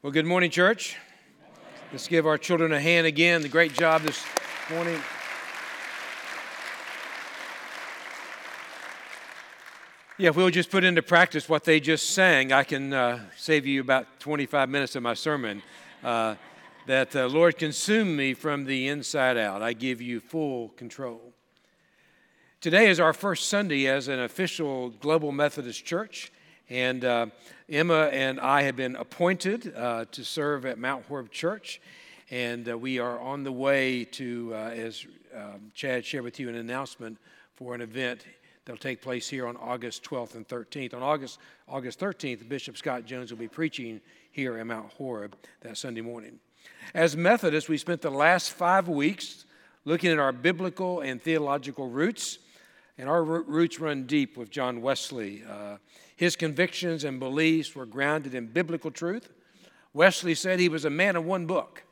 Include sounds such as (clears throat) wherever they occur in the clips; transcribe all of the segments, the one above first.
Well, good morning, church. Let's give our children a hand again. The great job this morning. Yeah, if we'll just put into practice what they just sang, I can uh, save you about 25 minutes of my sermon. Uh, that uh, Lord consume me from the inside out. I give you full control. Today is our first Sunday as an official Global Methodist Church. And uh, Emma and I have been appointed uh, to serve at Mount Horeb Church. And uh, we are on the way to, uh, as um, Chad shared with you, an announcement for an event that'll take place here on August 12th and 13th. On August, August 13th, Bishop Scott Jones will be preaching here at Mount Horeb that Sunday morning. As Methodists, we spent the last five weeks looking at our biblical and theological roots. And our roots run deep with John Wesley. Uh, his convictions and beliefs were grounded in biblical truth. Wesley said he was a man of one book.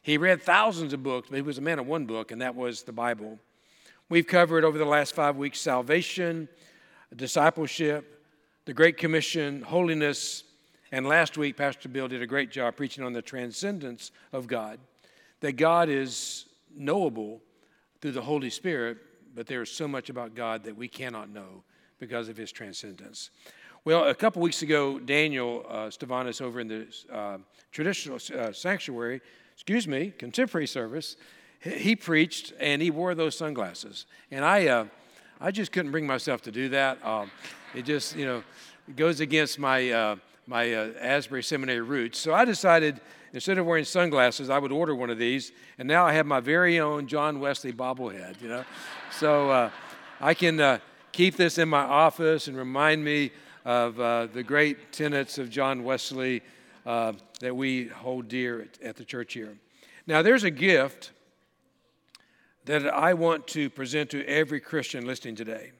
He read thousands of books, but he was a man of one book, and that was the Bible. We've covered over the last five weeks salvation, discipleship, the Great Commission, holiness, and last week, Pastor Bill did a great job preaching on the transcendence of God, that God is knowable through the Holy Spirit, but there is so much about God that we cannot know because of his transcendence. Well, a couple weeks ago, Daniel uh, over in the uh, traditional uh, sanctuary, excuse me, contemporary service, he preached and he wore those sunglasses. And I, uh, I just couldn't bring myself to do that. Um, it just, you know, goes against my, uh, my uh, Asbury Seminary roots. So I decided instead of wearing sunglasses, I would order one of these. And now I have my very own John Wesley bobblehead, you know. So uh, I can keep this in my office and remind me of uh, the great tenets of John Wesley uh, that we hold dear at, at the church here. Now, there's a gift that I want to present to every Christian listening today.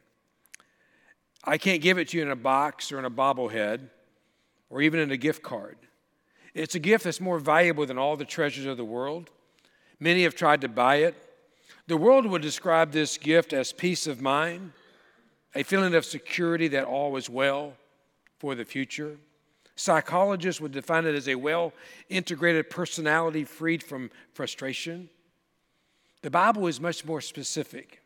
I can't give it to you in a box or in a bobblehead or even in a gift card. It's a gift that's more valuable than all the treasures of the world. Many have tried to buy it. The world would describe this gift as peace of mind, a feeling of security that all is well for the future. Psychologists would define it as a well integrated personality freed from frustration. The Bible is much more specific.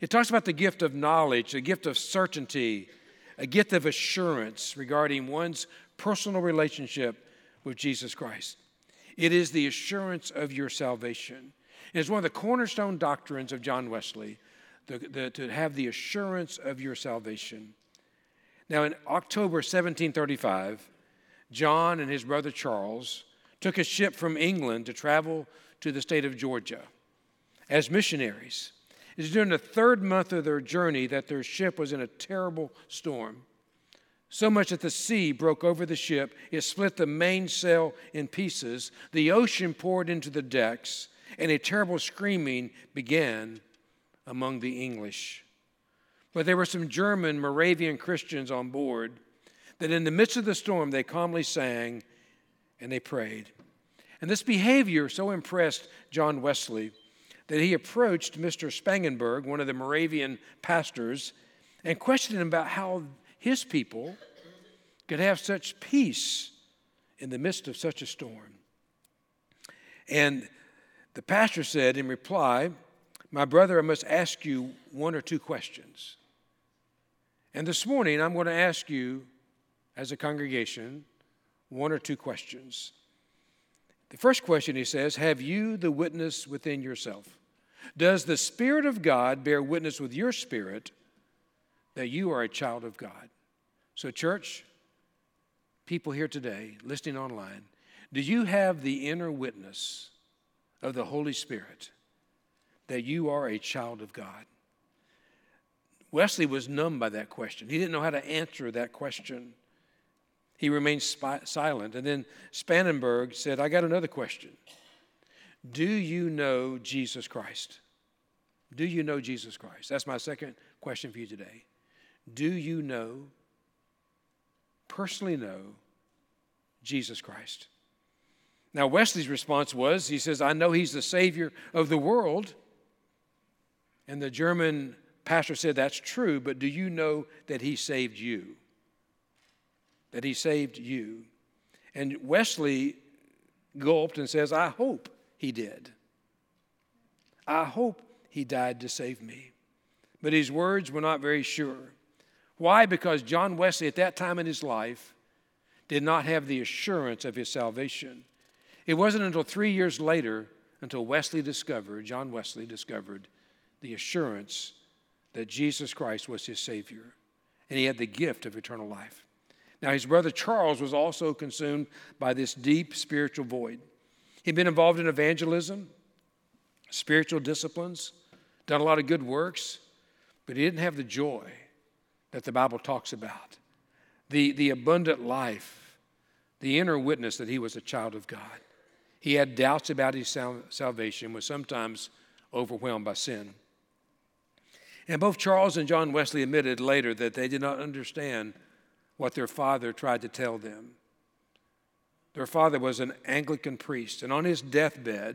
It talks about the gift of knowledge, a gift of certainty, a gift of assurance regarding one's personal relationship with Jesus Christ. It is the assurance of your salvation. It's one of the cornerstone doctrines of John Wesley the, the, to have the assurance of your salvation. Now, in October 1735, John and his brother Charles took a ship from England to travel to the state of Georgia as missionaries. It was during the third month of their journey that their ship was in a terrible storm. So much that the sea broke over the ship, it split the mainsail in pieces, the ocean poured into the decks, and a terrible screaming began among the English. But there were some German Moravian Christians on board that in the midst of the storm they calmly sang and they prayed. And this behavior so impressed John Wesley that he approached Mr. Spangenberg, one of the Moravian pastors, and questioned him about how his people could have such peace in the midst of such a storm. And the pastor said in reply, my brother, I must ask you one or two questions. And this morning, I'm going to ask you, as a congregation, one or two questions. The first question, he says, Have you the witness within yourself? Does the Spirit of God bear witness with your spirit that you are a child of God? So, church, people here today, listening online, do you have the inner witness of the Holy Spirit? that you are a child of God? Wesley was numb by that question. He didn't know how to answer that question. He remained silent. And then Spangenberg said, I got another question. Do you know Jesus Christ? Do you know Jesus Christ? That's my second question for you today. Do you know, personally know, Jesus Christ? Now, Wesley's response was, he says, I know he's the Savior of the world. And the German pastor said, That's true, but do you know that he saved you? That he saved you. And Wesley gulped and says, I hope he did. I hope he died to save me. But his words were not very sure. Why? Because John Wesley, at that time in his life, did not have the assurance of his salvation. It wasn't until three years later until Wesley discovered, John Wesley discovered, the assurance that Jesus Christ was his Savior and he had the gift of eternal life. Now, his brother Charles was also consumed by this deep spiritual void. He'd been involved in evangelism, spiritual disciplines, done a lot of good works, but he didn't have the joy that the Bible talks about the, the abundant life, the inner witness that he was a child of God. He had doubts about his sal- salvation, was sometimes overwhelmed by sin. And both Charles and John Wesley admitted later that they did not understand what their father tried to tell them. Their father was an Anglican priest, and on his deathbed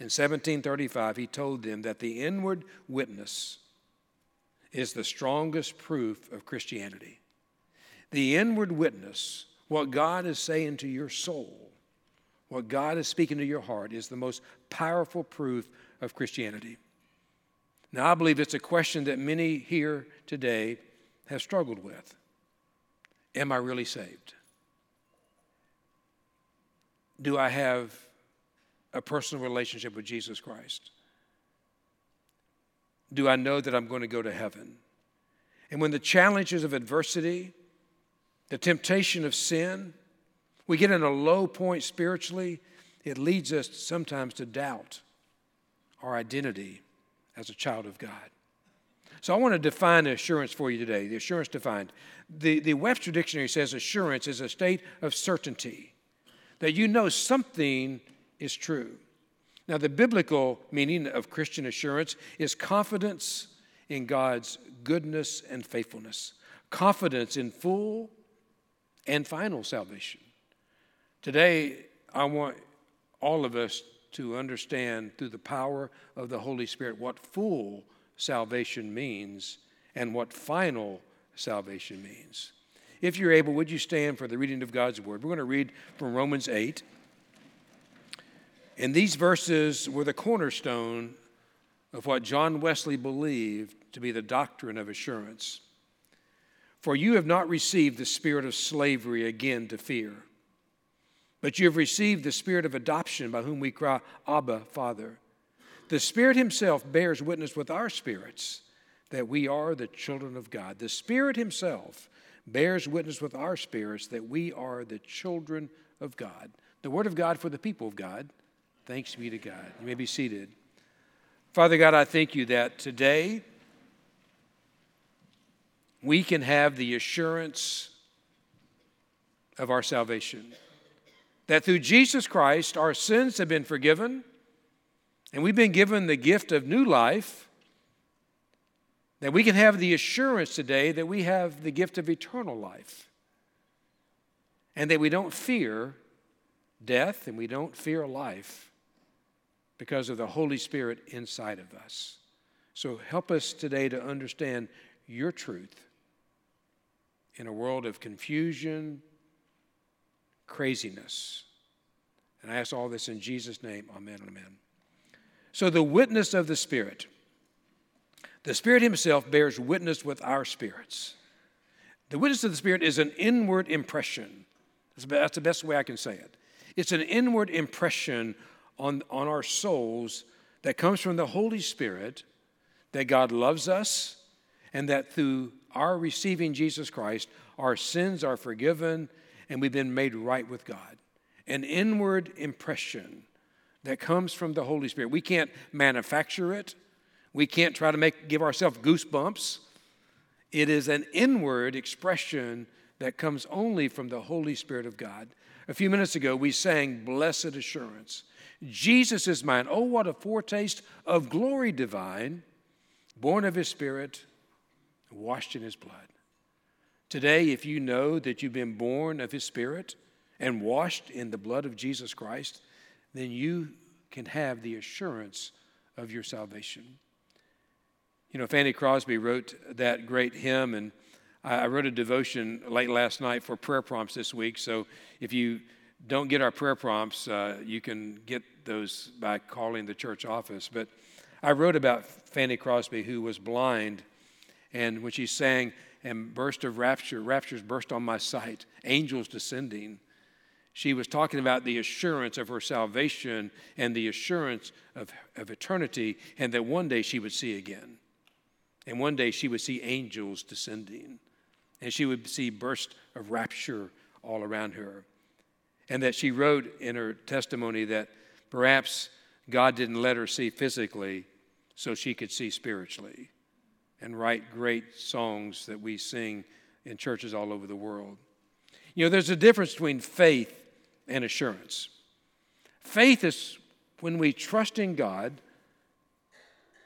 in 1735, he told them that the inward witness is the strongest proof of Christianity. The inward witness, what God is saying to your soul, what God is speaking to your heart, is the most powerful proof of Christianity. Now, I believe it's a question that many here today have struggled with Am I really saved? Do I have a personal relationship with Jesus Christ? Do I know that I'm going to go to heaven? And when the challenges of adversity, the temptation of sin, we get in a low point spiritually, it leads us sometimes to doubt our identity as a child of God. So I want to define assurance for you today. The assurance defined. The, the Webster Dictionary says assurance is a state of certainty that you know something is true. Now, the biblical meaning of Christian assurance is confidence in God's goodness and faithfulness, confidence in full and final salvation. Today, I want all of us to understand through the power of the Holy Spirit what full salvation means and what final salvation means. If you're able, would you stand for the reading of God's Word? We're going to read from Romans 8. And these verses were the cornerstone of what John Wesley believed to be the doctrine of assurance. For you have not received the spirit of slavery again to fear but you have received the spirit of adoption by whom we cry, Abba, Father. The Spirit Himself bears witness with our spirits that we are the children of God. The Spirit Himself bears witness with our spirits that we are the children of God. The Word of God for the people of God. Thanks be to God. You may be seated. Father God, I thank you that today we can have the assurance of our salvation that through Jesus Christ our sins have been forgiven and we've been given the gift of new life, that we can have the assurance today that we have the gift of eternal life and that we don't fear death and we don't fear life because of the Holy Spirit inside of us. So help us today to understand your truth in a world of confusion, craziness. And I ask all this in Jesus' name. Amen and amen. So, the witness of the Spirit. The Spirit Himself bears witness with our spirits. The witness of the Spirit is an inward impression. That's the best way I can say it. It's an inward impression on, on our souls that comes from the Holy Spirit that God loves us and that through our receiving Jesus Christ, our sins are forgiven and we've been made right with God. An inward impression that comes from the Holy Spirit. We can't manufacture it. We can't try to make give ourselves goosebumps. It is an inward expression that comes only from the Holy Spirit of God. A few minutes ago, we sang Blessed Assurance. Jesus is mine. Oh, what a foretaste of glory divine, born of His Spirit, washed in His blood. Today, if you know that you've been born of His Spirit and washed in the blood of Jesus Christ, then you can have the assurance of your salvation. You know, Fanny Crosby wrote that great hymn, and I wrote a devotion late last night for prayer prompts this week. So if you don't get our prayer prompts, uh, you can get those by calling the church office. But I wrote about Fanny Crosby, who was blind, and when she sang, and burst of rapture, raptures burst on my sight, angels descending. She was talking about the assurance of her salvation and the assurance of, of eternity, and that one day she would see again. And one day she would see angels descending, and she would see bursts of rapture all around her. And that she wrote in her testimony that perhaps God didn't let her see physically so she could see spiritually and write great songs that we sing in churches all over the world. You know, there's a difference between faith and assurance. Faith is when we trust in God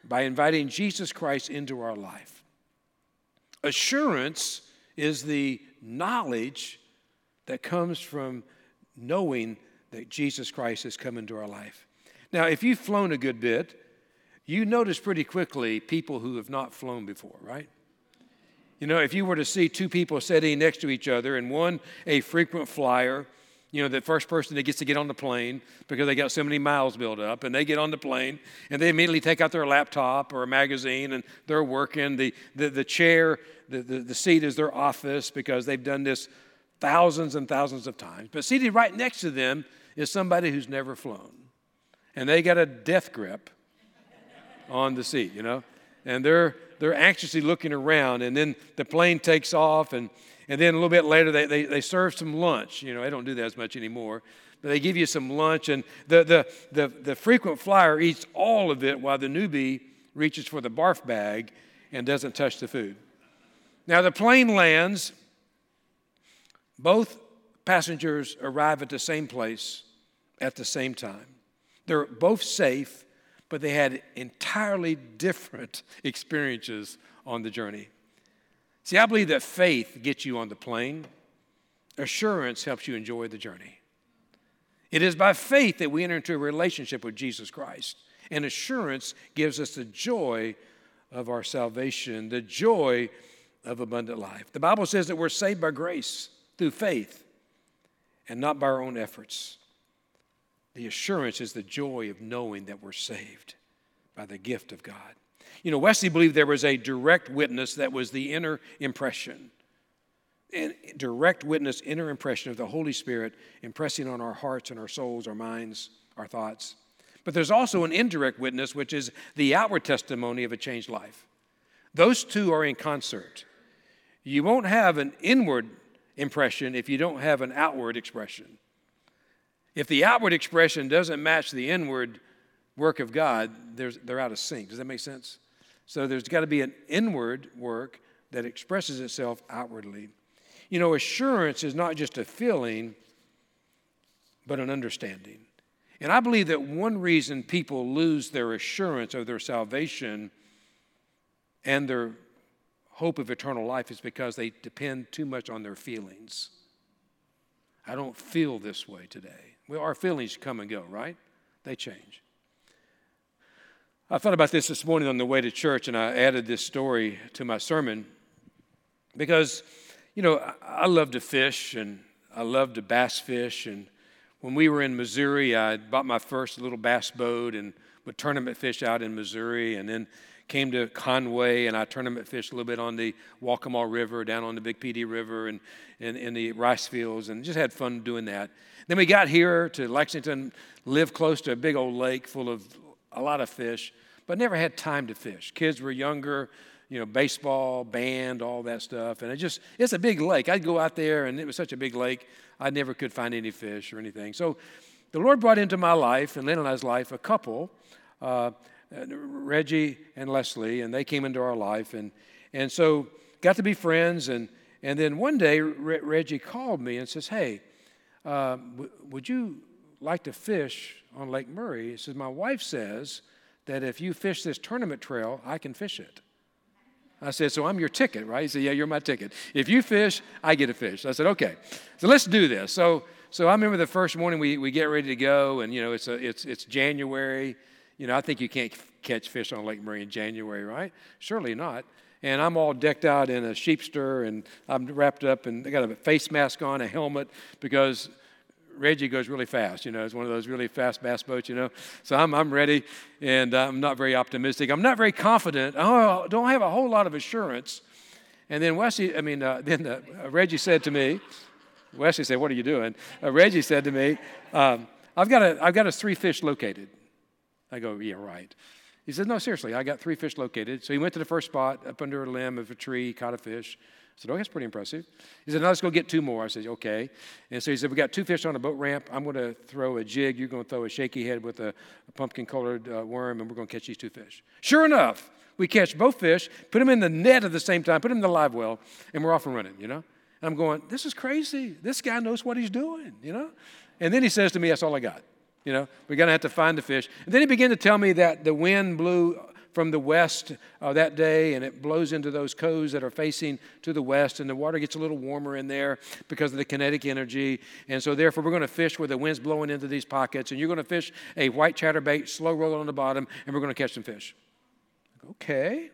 by inviting Jesus Christ into our life. Assurance is the knowledge that comes from knowing that Jesus Christ has come into our life. Now, if you've flown a good bit, you notice pretty quickly people who have not flown before, right? You know, if you were to see two people sitting next to each other and one a frequent flyer, you know, the first person that gets to get on the plane because they got so many miles built up, and they get on the plane and they immediately take out their laptop or a magazine and they're working. The, the, the chair, the, the, the seat is their office because they've done this thousands and thousands of times. But seated right next to them is somebody who's never flown, and they got a death grip on the seat, you know? And they're, they're anxiously looking around, and then the plane takes off, and, and then a little bit later, they, they, they serve some lunch. You know, they don't do that as much anymore, but they give you some lunch, and the, the, the, the frequent flyer eats all of it while the newbie reaches for the barf bag and doesn't touch the food. Now, the plane lands, both passengers arrive at the same place at the same time. They're both safe but they had entirely different (laughs) experiences on the journey. See, I believe that faith gets you on the plane, assurance helps you enjoy the journey. It is by faith that we enter into a relationship with Jesus Christ, and assurance gives us the joy of our salvation, the joy of abundant life. The Bible says that we're saved by grace through faith and not by our own efforts. The assurance is the joy of knowing that we're saved by the gift of God. You know, Wesley believed there was a direct witness that was the inner impression. And direct witness, inner impression of the Holy Spirit impressing on our hearts and our souls, our minds, our thoughts. But there's also an indirect witness, which is the outward testimony of a changed life. Those two are in concert. You won't have an inward impression if you don't have an outward expression. If the outward expression doesn't match the inward work of God, they're out of sync. Does that make sense? So there's got to be an inward work that expresses itself outwardly. You know, assurance is not just a feeling, but an understanding. And I believe that one reason people lose their assurance of their salvation and their hope of eternal life is because they depend too much on their feelings. I don't feel this way today. Well, our feelings come and go, right? They change. I thought about this this morning on the way to church, and I added this story to my sermon because, you know, I love to fish and I love to bass fish. And when we were in Missouri, I bought my first little bass boat and would tournament fish out in Missouri. And then came to Conway and I tournament fished a little bit on the Waccamaw River, down on the Big Pee Dee River and in the rice fields and just had fun doing that. Then we got here to Lexington, lived close to a big old lake full of a lot of fish, but never had time to fish. Kids were younger, you know, baseball, band, all that stuff. And it just, it's a big lake. I'd go out there and it was such a big lake, I never could find any fish or anything. So the Lord brought into my life and Lynn and I's life a couple. Uh, Reggie and Leslie, and they came into our life, and and so got to be friends. And and then one day Re- Reggie called me and says, "Hey, uh, w- would you like to fish on Lake Murray?" He says, "My wife says that if you fish this tournament trail, I can fish it." I said, So I'm your ticket, right? He said, Yeah, you're my ticket. If you fish, I get a fish. I said, Okay. So let's do this. So so I remember the first morning we, we get ready to go, and you know, it's a, it's it's January. You know, I think you can't catch fish on Lake Murray in January, right? Surely not. and I'm all decked out in a sheepster, and I'm wrapped up, and I got a face mask on, a helmet, because Reggie goes really fast. You know, it's one of those really fast bass boats. You know, so I'm I'm ready, and I'm not very optimistic. I'm not very confident. Oh, I don't have a whole lot of assurance. And then Wesley, I mean, uh, (laughs) then uh, Reggie said to me, Wesley said, "What are you doing?" Uh, Reggie said to me, um, "I've got a I've got a three fish located." I go, "Yeah, right." He said, No, seriously, I got three fish located. So he went to the first spot up under a limb of a tree, caught a fish. Said, Oh, that's pretty impressive. He said, Now let's go get two more. I said, Okay. And so he said, We got two fish on a boat ramp. I'm going to throw a jig. You're going to throw a shaky head with a, a pumpkin colored uh, worm, and we're going to catch these two fish. Sure enough, we catch both fish, put them in the net at the same time, put them in the live well, and we're off and running, you know? And I'm going, This is crazy. This guy knows what he's doing, you know? And then he says to me, That's all I got. You know, we're going to have to find the fish. And then he began to tell me that the wind blew from the west uh, that day, and it blows into those coves that are facing to the west, and the water gets a little warmer in there because of the kinetic energy. And so, therefore, we're going to fish where the wind's blowing into these pockets, and you're going to fish a white chatterbait, slow roll on the bottom, and we're going to catch some fish. Okay.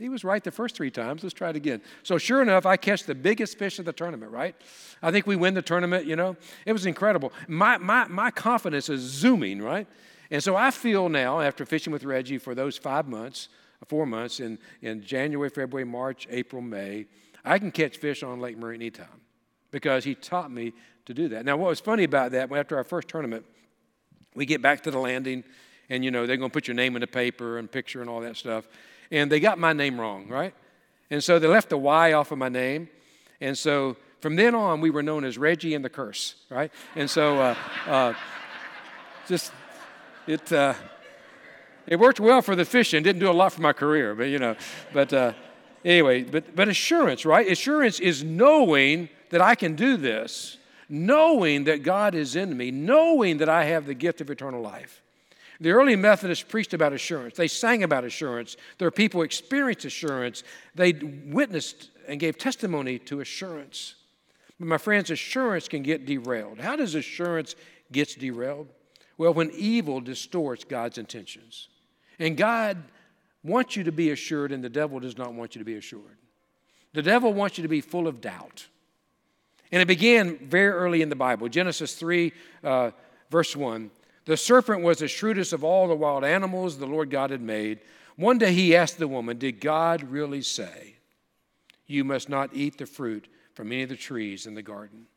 He was right the first three times. Let's try it again. So, sure enough, I catch the biggest fish of the tournament, right? I think we win the tournament, you know. It was incredible. My, my, my confidence is zooming, right? And so I feel now, after fishing with Reggie for those five months, four months, in, in January, February, March, April, May, I can catch fish on Lake Murray anytime because he taught me to do that. Now, what was funny about that, after our first tournament, we get back to the landing, and you know, they're going to put your name in the paper and picture and all that stuff. And they got my name wrong, right? And so they left the Y off of my name. And so from then on, we were known as Reggie and the Curse, right? And so uh, uh, just it, uh, it worked well for the fishing. Didn't do a lot for my career, but you know. But uh, anyway, but, but assurance, right? Assurance is knowing that I can do this, knowing that God is in me, knowing that I have the gift of eternal life. The early Methodists preached about assurance. They sang about assurance. There are people experienced assurance. They witnessed and gave testimony to assurance. But my friends, assurance can get derailed. How does assurance get derailed? Well, when evil distorts God's intentions. And God wants you to be assured, and the devil does not want you to be assured. The devil wants you to be full of doubt. And it began very early in the Bible. Genesis 3, uh, verse 1. The serpent was the shrewdest of all the wild animals the Lord God had made. One day he asked the woman, Did God really say, You must not eat the fruit from any of the trees in the garden?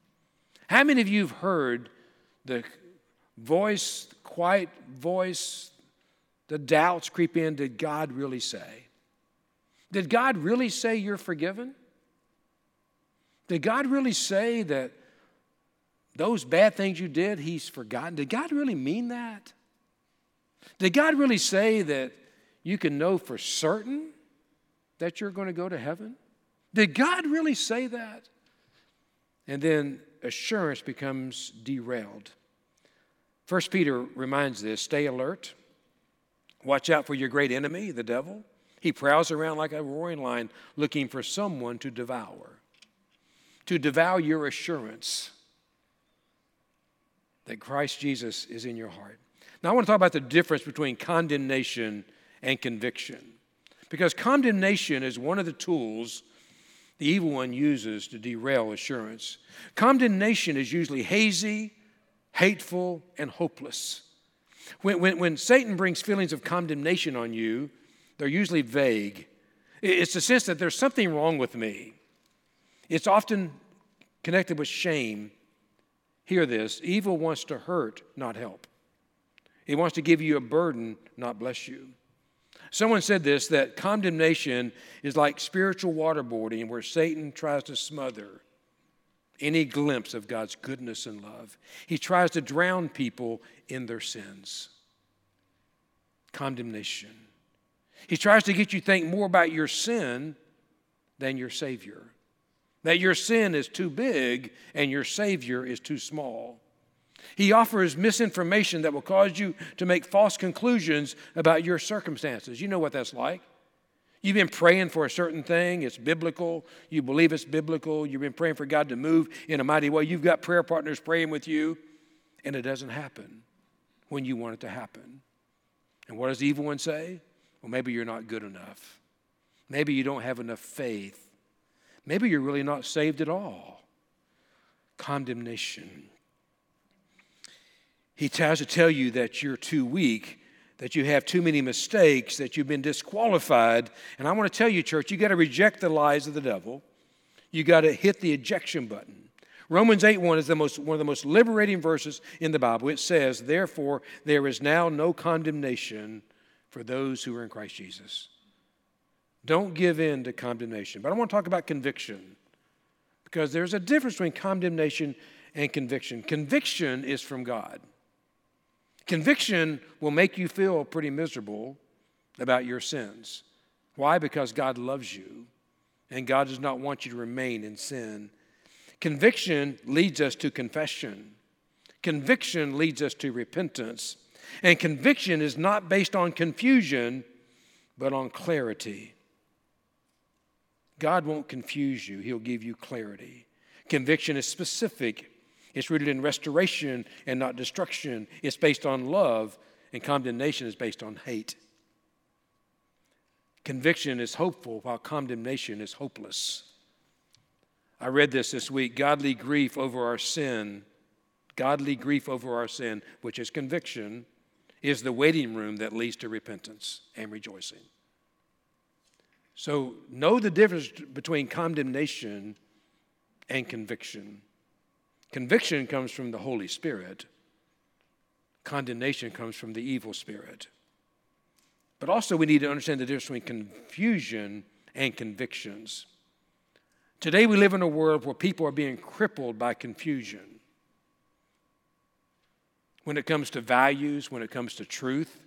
How many of you have heard the voice, quiet voice, the doubts creep in. Did God really say? Did God really say you're forgiven? Did God really say that those bad things you did, He's forgotten? Did God really mean that? Did God really say that you can know for certain that you're going to go to heaven? Did God really say that? And then assurance becomes derailed. First Peter reminds this stay alert. Watch out for your great enemy, the devil. He prowls around like a roaring lion looking for someone to devour, to devour your assurance that Christ Jesus is in your heart. Now, I want to talk about the difference between condemnation and conviction. Because condemnation is one of the tools the evil one uses to derail assurance. Condemnation is usually hazy, hateful, and hopeless. When, when, when Satan brings feelings of condemnation on you, they're usually vague. It's the sense that there's something wrong with me. It's often connected with shame. Hear this evil wants to hurt, not help. It wants to give you a burden, not bless you. Someone said this that condemnation is like spiritual waterboarding where Satan tries to smother any glimpse of God's goodness and love. He tries to drown people in their sins. Condemnation. He tries to get you to think more about your sin than your Savior. That your sin is too big and your Savior is too small. He offers misinformation that will cause you to make false conclusions about your circumstances. You know what that's like. You've been praying for a certain thing, it's biblical, you believe it's biblical, you've been praying for God to move in a mighty way. You've got prayer partners praying with you, and it doesn't happen when you want it to happen. And what does the evil one say? Well, maybe you're not good enough. Maybe you don't have enough faith. Maybe you're really not saved at all. Condemnation. He tries to tell you that you're too weak, that you have too many mistakes, that you've been disqualified. And I want to tell you, church, you got to reject the lies of the devil. You got to hit the ejection button. Romans 8 1 is the most, one of the most liberating verses in the Bible. It says, Therefore, there is now no condemnation for those who are in Christ Jesus. Don't give in to condemnation. But I want to talk about conviction because there's a difference between condemnation and conviction. Conviction is from God. Conviction will make you feel pretty miserable about your sins. Why? Because God loves you and God does not want you to remain in sin. Conviction leads us to confession. Conviction leads us to repentance. And conviction is not based on confusion, but on clarity. God won't confuse you, He'll give you clarity. Conviction is specific, it's rooted in restoration and not destruction. It's based on love, and condemnation is based on hate. Conviction is hopeful, while condemnation is hopeless. I read this this week godly grief over our sin, godly grief over our sin, which is conviction, is the waiting room that leads to repentance and rejoicing. So, know the difference between condemnation and conviction. Conviction comes from the Holy Spirit, condemnation comes from the evil spirit. But also, we need to understand the difference between confusion and convictions. Today, we live in a world where people are being crippled by confusion. When it comes to values, when it comes to truth,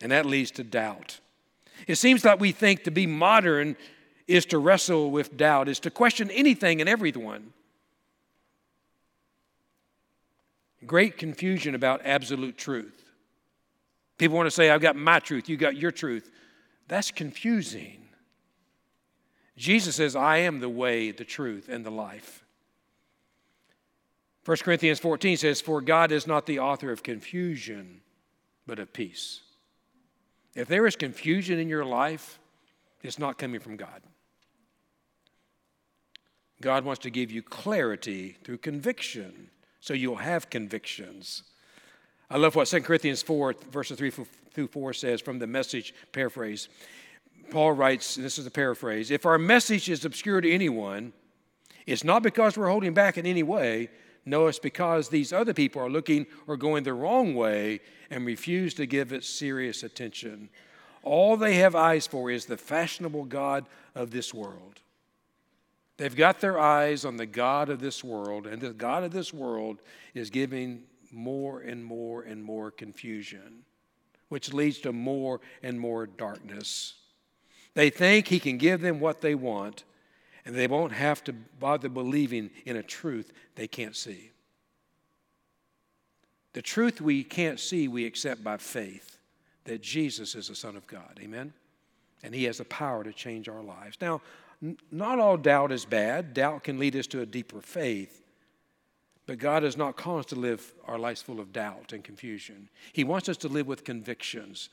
and that leads to doubt. It seems like we think to be modern is to wrestle with doubt, is to question anything and everyone. Great confusion about absolute truth. People want to say, I've got my truth, you got your truth. That's confusing. Jesus says, I am the way, the truth, and the life. 1 Corinthians 14 says, For God is not the author of confusion, but of peace. If there is confusion in your life, it's not coming from God. God wants to give you clarity through conviction, so you'll have convictions. I love what 2 Corinthians 4, verses 3 through 4 says from the message paraphrase. Paul writes, and this is a paraphrase if our message is obscure to anyone, it's not because we're holding back in any way. No, it's because these other people are looking or going the wrong way and refuse to give it serious attention. All they have eyes for is the fashionable God of this world. They've got their eyes on the God of this world, and the God of this world is giving more and more and more confusion, which leads to more and more darkness. They think He can give them what they want, and they won't have to bother believing in a truth they can't see. The truth we can't see, we accept by faith that Jesus is the Son of God. Amen? And He has the power to change our lives. Now, not all doubt is bad, doubt can lead us to a deeper faith. But God has not called us to live our lives full of doubt and confusion. He wants us to live with convictions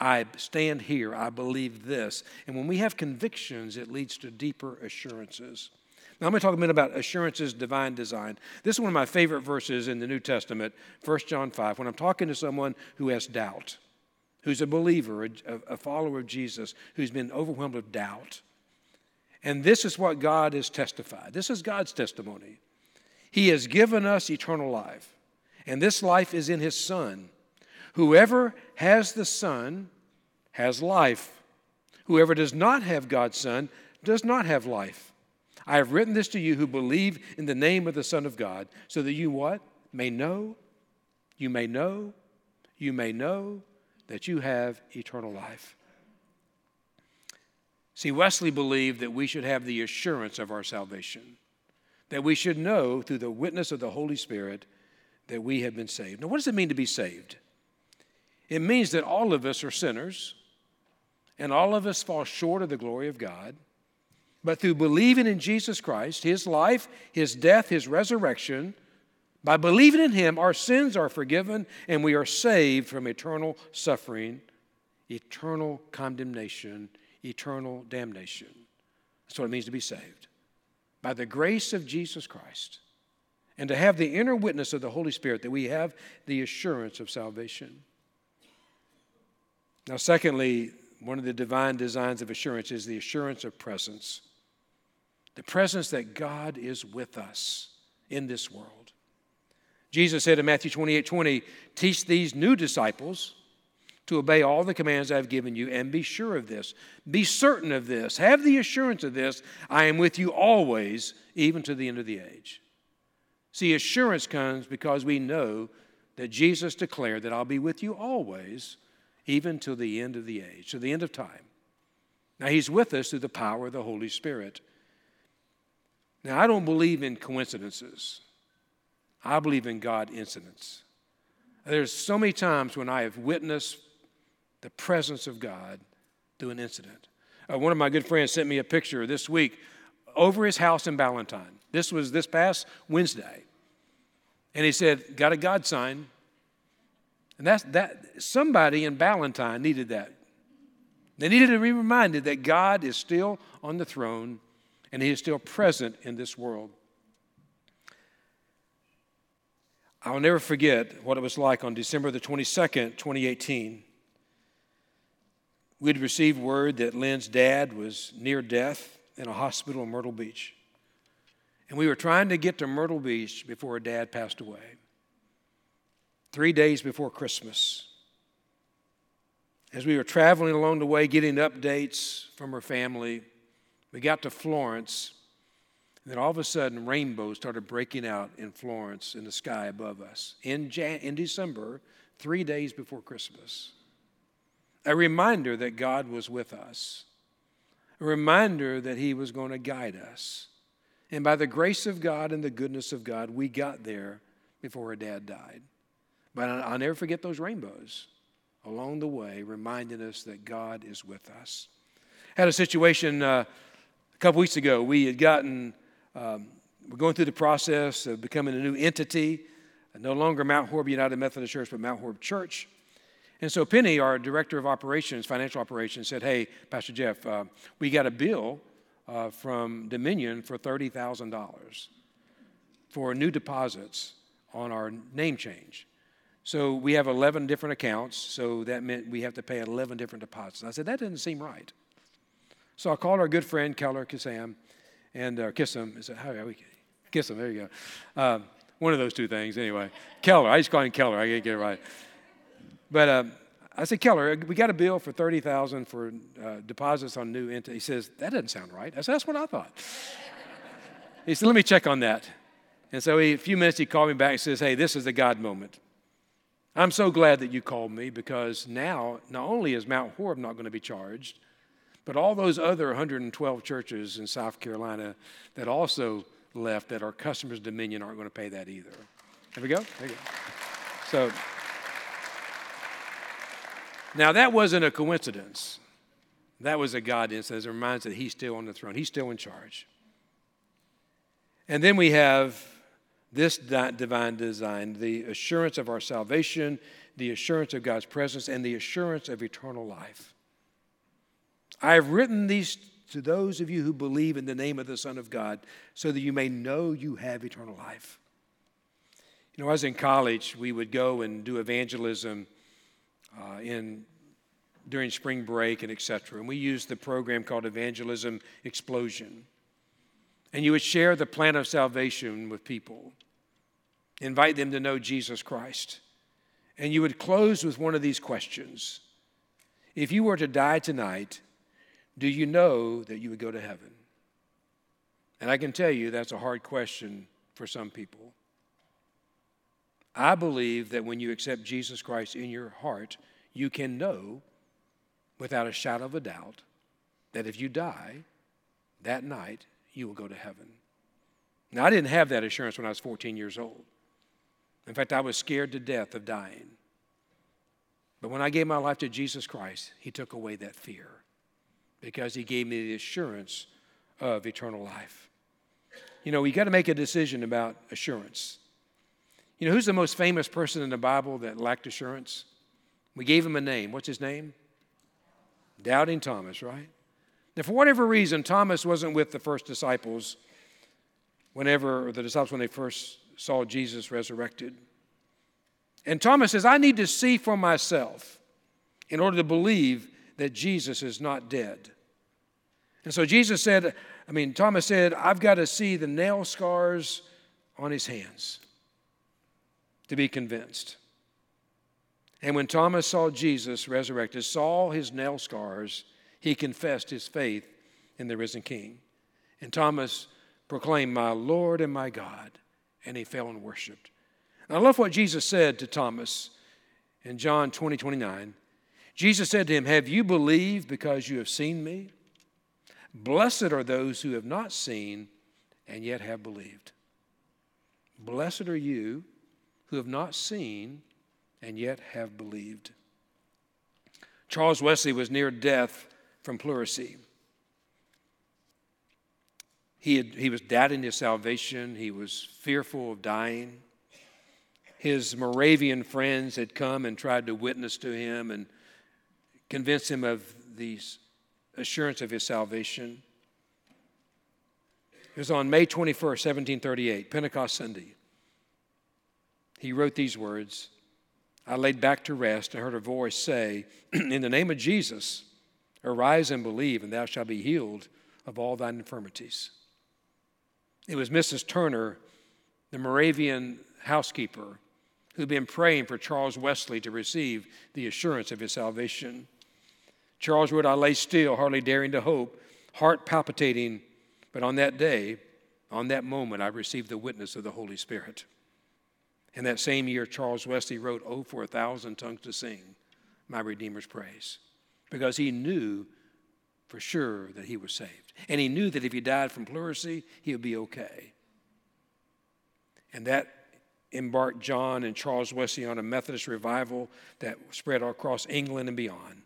I stand here, I believe this. And when we have convictions, it leads to deeper assurances. Now, I'm going to talk a minute about assurances, divine design. This is one of my favorite verses in the New Testament, 1 John 5. When I'm talking to someone who has doubt, who's a believer, a, a follower of Jesus, who's been overwhelmed with doubt. And this is what God has testified. This is God's testimony. He has given us eternal life, and this life is in His Son. Whoever has the Son has life. Whoever does not have God's Son does not have life. I have written this to you who believe in the name of the Son of God, so that you what? May know, you may know, you may know that you have eternal life. See, Wesley believed that we should have the assurance of our salvation, that we should know through the witness of the Holy Spirit that we have been saved. Now, what does it mean to be saved? It means that all of us are sinners and all of us fall short of the glory of God. But through believing in Jesus Christ, His life, His death, His resurrection, by believing in Him, our sins are forgiven and we are saved from eternal suffering, eternal condemnation, eternal damnation. That's what it means to be saved. By the grace of Jesus Christ, and to have the inner witness of the Holy Spirit that we have the assurance of salvation. Now, secondly, one of the divine designs of assurance is the assurance of presence. The presence that God is with us in this world. Jesus said in Matthew 28 20, Teach these new disciples to obey all the commands I've given you, and be sure of this. Be certain of this. Have the assurance of this. I am with you always, even to the end of the age. See, assurance comes because we know that Jesus declared that I'll be with you always, even till the end of the age, to the end of time. Now, He's with us through the power of the Holy Spirit. Now, I don't believe in coincidences, I believe in God incidents. There's so many times when I have witnessed the presence of God through an incident. Uh, one of my good friends sent me a picture this week over his house in Ballentine. This was this past Wednesday. And he said, Got a God sign. And that's that somebody in Ballentine needed that. They needed to be reminded that God is still on the throne and he is still present in this world. I'll never forget what it was like on December the 22nd, 2018. We'd received word that Lynn's dad was near death in a hospital in Myrtle Beach. And we were trying to get to Myrtle Beach before her dad passed away. Three days before Christmas. As we were traveling along the way, getting updates from her family, we got to Florence. And then all of a sudden, rainbows started breaking out in Florence in the sky above us in, Jan- in December, three days before Christmas. A reminder that God was with us, a reminder that He was going to guide us. And by the grace of God and the goodness of God, we got there before her dad died. But I'll never forget those rainbows along the way, reminding us that God is with us. Had a situation uh, a couple weeks ago. We had gotten um, we're going through the process of becoming a new entity, no longer Mount Horeb United Methodist Church, but Mount Horeb Church. And so Penny, our director of operations, financial operations, said, Hey, Pastor Jeff, uh, we got a bill uh, from Dominion for $30,000 for new deposits on our name change. So we have 11 different accounts, so that meant we have to pay 11 different deposits. I said, That doesn't seem right. So I called our good friend, Keller Kissam, and uh, kiss him. Is how are we? Kiss him. There you go. Um, one of those two things, anyway. Keller. I just call him Keller. I can't get it right. But uh, I said, Keller, we got a bill for thirty thousand for uh, deposits on new entity. He says that doesn't sound right. I said that's what I thought. he said, let me check on that. And so he, a few minutes he called me back and says, hey, this is the God moment. I'm so glad that you called me because now not only is Mount Horeb not going to be charged, but all those other 112 churches in South Carolina that also left that are customers Dominion aren't going to pay that either. There we go. There you go. So now that wasn't a coincidence. That was a God instance. It reminds us that He's still on the throne. He's still in charge. And then we have this divine design the assurance of our salvation, the assurance of God's presence, and the assurance of eternal life. I have written these to those of you who believe in the name of the Son of God, so that you may know you have eternal life. You know, I was in college, we would go and do evangelism uh, in during spring break and etc. And we used the program called Evangelism Explosion. And you would share the plan of salvation with people, invite them to know Jesus Christ. And you would close with one of these questions If you were to die tonight, do you know that you would go to heaven? And I can tell you that's a hard question for some people. I believe that when you accept Jesus Christ in your heart, you can know without a shadow of a doubt that if you die that night, you will go to heaven. Now, I didn't have that assurance when I was 14 years old. In fact, I was scared to death of dying. But when I gave my life to Jesus Christ, He took away that fear because he gave me the assurance of eternal life. You know, you got to make a decision about assurance. You know, who's the most famous person in the Bible that lacked assurance? We gave him a name. What's his name? Doubting Thomas, right? Now, for whatever reason, Thomas wasn't with the first disciples whenever, the disciples when they first saw Jesus resurrected. And Thomas says, I need to see for myself in order to believe that Jesus is not dead. And so Jesus said, I mean, Thomas said, I've got to see the nail scars on his hands to be convinced. And when Thomas saw Jesus resurrected, saw his nail scars, he confessed his faith in the risen King. And Thomas proclaimed, My Lord and my God. And he fell and worshiped. And I love what Jesus said to Thomas in John 20, 29. Jesus said to him, Have you believed because you have seen me? Blessed are those who have not seen and yet have believed. Blessed are you who have not seen and yet have believed. Charles Wesley was near death from pleurisy. He, had, he was doubting his salvation, he was fearful of dying. His Moravian friends had come and tried to witness to him and convince him of the assurance of his salvation. It was on May 21st, 1738, Pentecost Sunday. He wrote these words I laid back to rest and heard a voice say, (clears throat) In the name of Jesus, arise and believe, and thou shalt be healed of all thine infirmities. It was Mrs. Turner, the Moravian housekeeper, who'd been praying for Charles Wesley to receive the assurance of his salvation. Charles wrote, I lay still, hardly daring to hope, heart palpitating, but on that day, on that moment, I received the witness of the Holy Spirit. In that same year, Charles Wesley wrote, Oh, for a thousand tongues to sing my Redeemer's praise, because he knew for sure that he was saved. And he knew that if he died from pleurisy, he would be okay. And that embarked John and Charles Wesley on a Methodist revival that spread across England and beyond.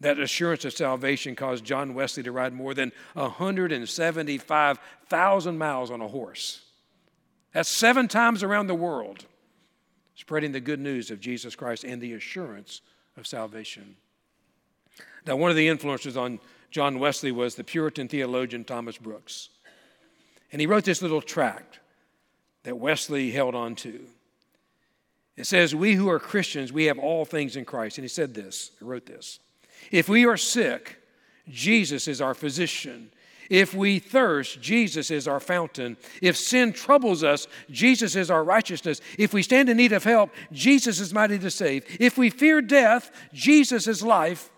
That assurance of salvation caused John Wesley to ride more than 175,000 miles on a horse. That's seven times around the world, spreading the good news of Jesus Christ and the assurance of salvation. Now, one of the influences on John Wesley was the Puritan theologian Thomas Brooks. And he wrote this little tract that Wesley held on to. It says, We who are Christians, we have all things in Christ. And he said this, he wrote this. If we are sick, Jesus is our physician. If we thirst, Jesus is our fountain. If sin troubles us, Jesus is our righteousness. If we stand in need of help, Jesus is mighty to save. If we fear death, Jesus is life.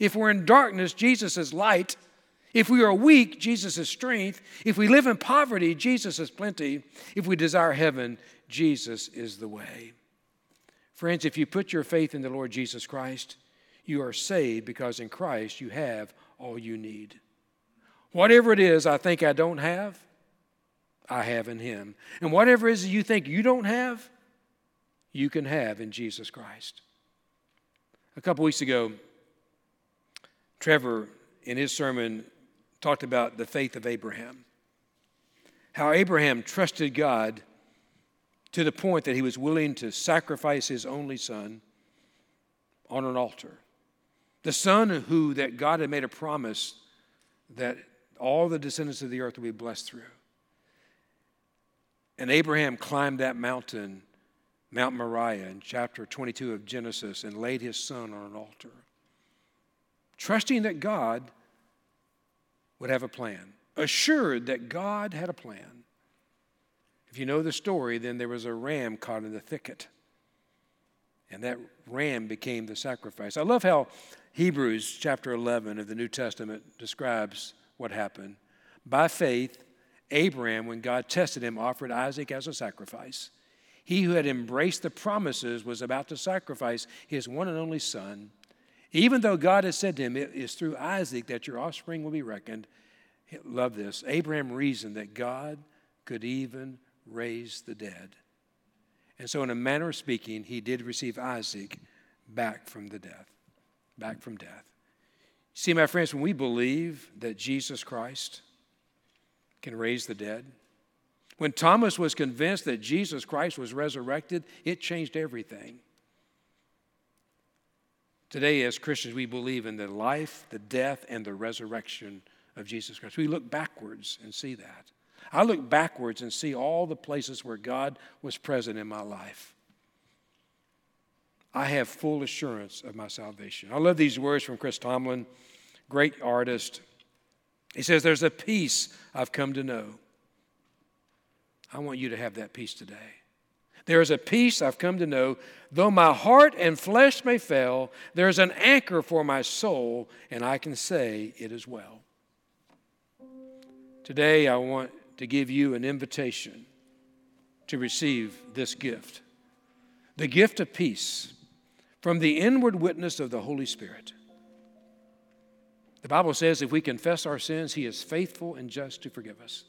If we're in darkness, Jesus is light. If we are weak, Jesus is strength. If we live in poverty, Jesus is plenty. If we desire heaven, Jesus is the way. Friends, if you put your faith in the Lord Jesus Christ, you are saved because in Christ you have all you need. Whatever it is I think I don't have, I have in Him. And whatever it is you think you don't have, you can have in Jesus Christ. A couple weeks ago, Trevor, in his sermon, talked about the faith of Abraham. How Abraham trusted God to the point that he was willing to sacrifice his only son on an altar. The son who that God had made a promise that all the descendants of the earth will be blessed through. And Abraham climbed that mountain, Mount Moriah, in chapter 22 of Genesis, and laid his son on an altar, trusting that God would have a plan, assured that God had a plan. If you know the story, then there was a ram caught in the thicket. And that ram became the sacrifice. I love how Hebrews chapter 11 of the New Testament describes what happened. By faith, Abraham, when God tested him, offered Isaac as a sacrifice. He who had embraced the promises was about to sacrifice his one and only son. Even though God had said to him, It is through Isaac that your offspring will be reckoned. Love this. Abraham reasoned that God could even raise the dead. And so, in a manner of speaking, he did receive Isaac back from the death back from death. See, my friends, when we believe that Jesus Christ can raise the dead, when Thomas was convinced that Jesus Christ was resurrected, it changed everything. Today, as Christians, we believe in the life, the death, and the resurrection of Jesus Christ. We look backwards and see that. I look backwards and see all the places where God was present in my life. I have full assurance of my salvation. I love these words from Chris Tomlin, great artist. He says, There's a peace I've come to know. I want you to have that peace today. There is a peace I've come to know. Though my heart and flesh may fail, there is an anchor for my soul, and I can say it is well. Today, I want to give you an invitation to receive this gift the gift of peace from the inward witness of the Holy Spirit. The Bible says if we confess our sins, He is faithful and just to forgive us.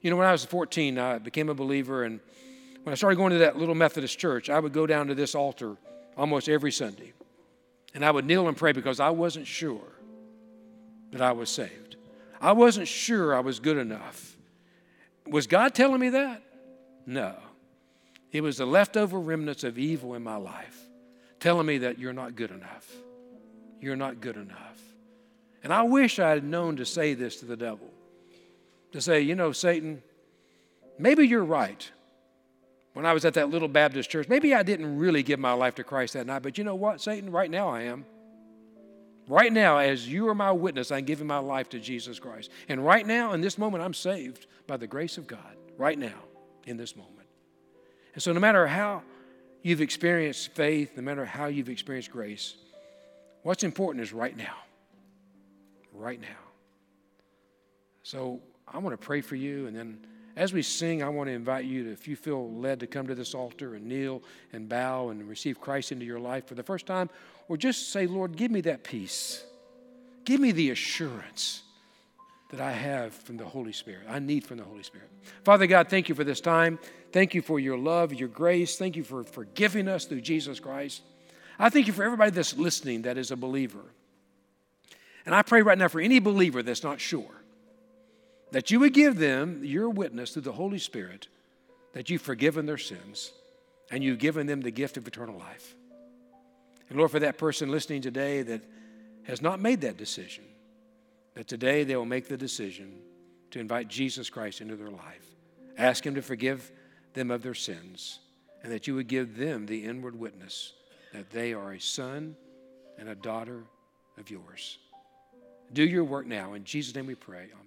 You know, when I was 14, I became a believer, and when I started going to that little Methodist church, I would go down to this altar almost every Sunday. And I would kneel and pray because I wasn't sure that I was saved. I wasn't sure I was good enough. Was God telling me that? No. It was the leftover remnants of evil in my life telling me that you're not good enough. You're not good enough. And I wish I had known to say this to the devil to say, you know, Satan, maybe you're right. When I was at that little Baptist church, maybe I didn't really give my life to Christ that night, but you know what, Satan? Right now I am. Right now, as you are my witness, I'm giving my life to Jesus Christ. And right now, in this moment, I'm saved by the grace of God. Right now, in this moment. And so, no matter how you've experienced faith, no matter how you've experienced grace, what's important is right now. Right now. So I want to pray for you, and then as we sing, I want to invite you to, if you feel led to come to this altar and kneel and bow and receive Christ into your life for the first time, or just say, Lord, give me that peace. Give me the assurance that I have from the Holy Spirit. I need from the Holy Spirit. Father God, thank you for this time. Thank you for your love, your grace. Thank you for forgiving us through Jesus Christ. I thank you for everybody that's listening that is a believer. And I pray right now for any believer that's not sure that you would give them your witness through the Holy Spirit that you've forgiven their sins and you've given them the gift of eternal life. And Lord, for that person listening today that has not made that decision, that today they will make the decision to invite Jesus Christ into their life. Ask Him to forgive them of their sins, and that you would give them the inward witness that they are a son and a daughter of yours. Do your work now. In Jesus' name we pray. Amen.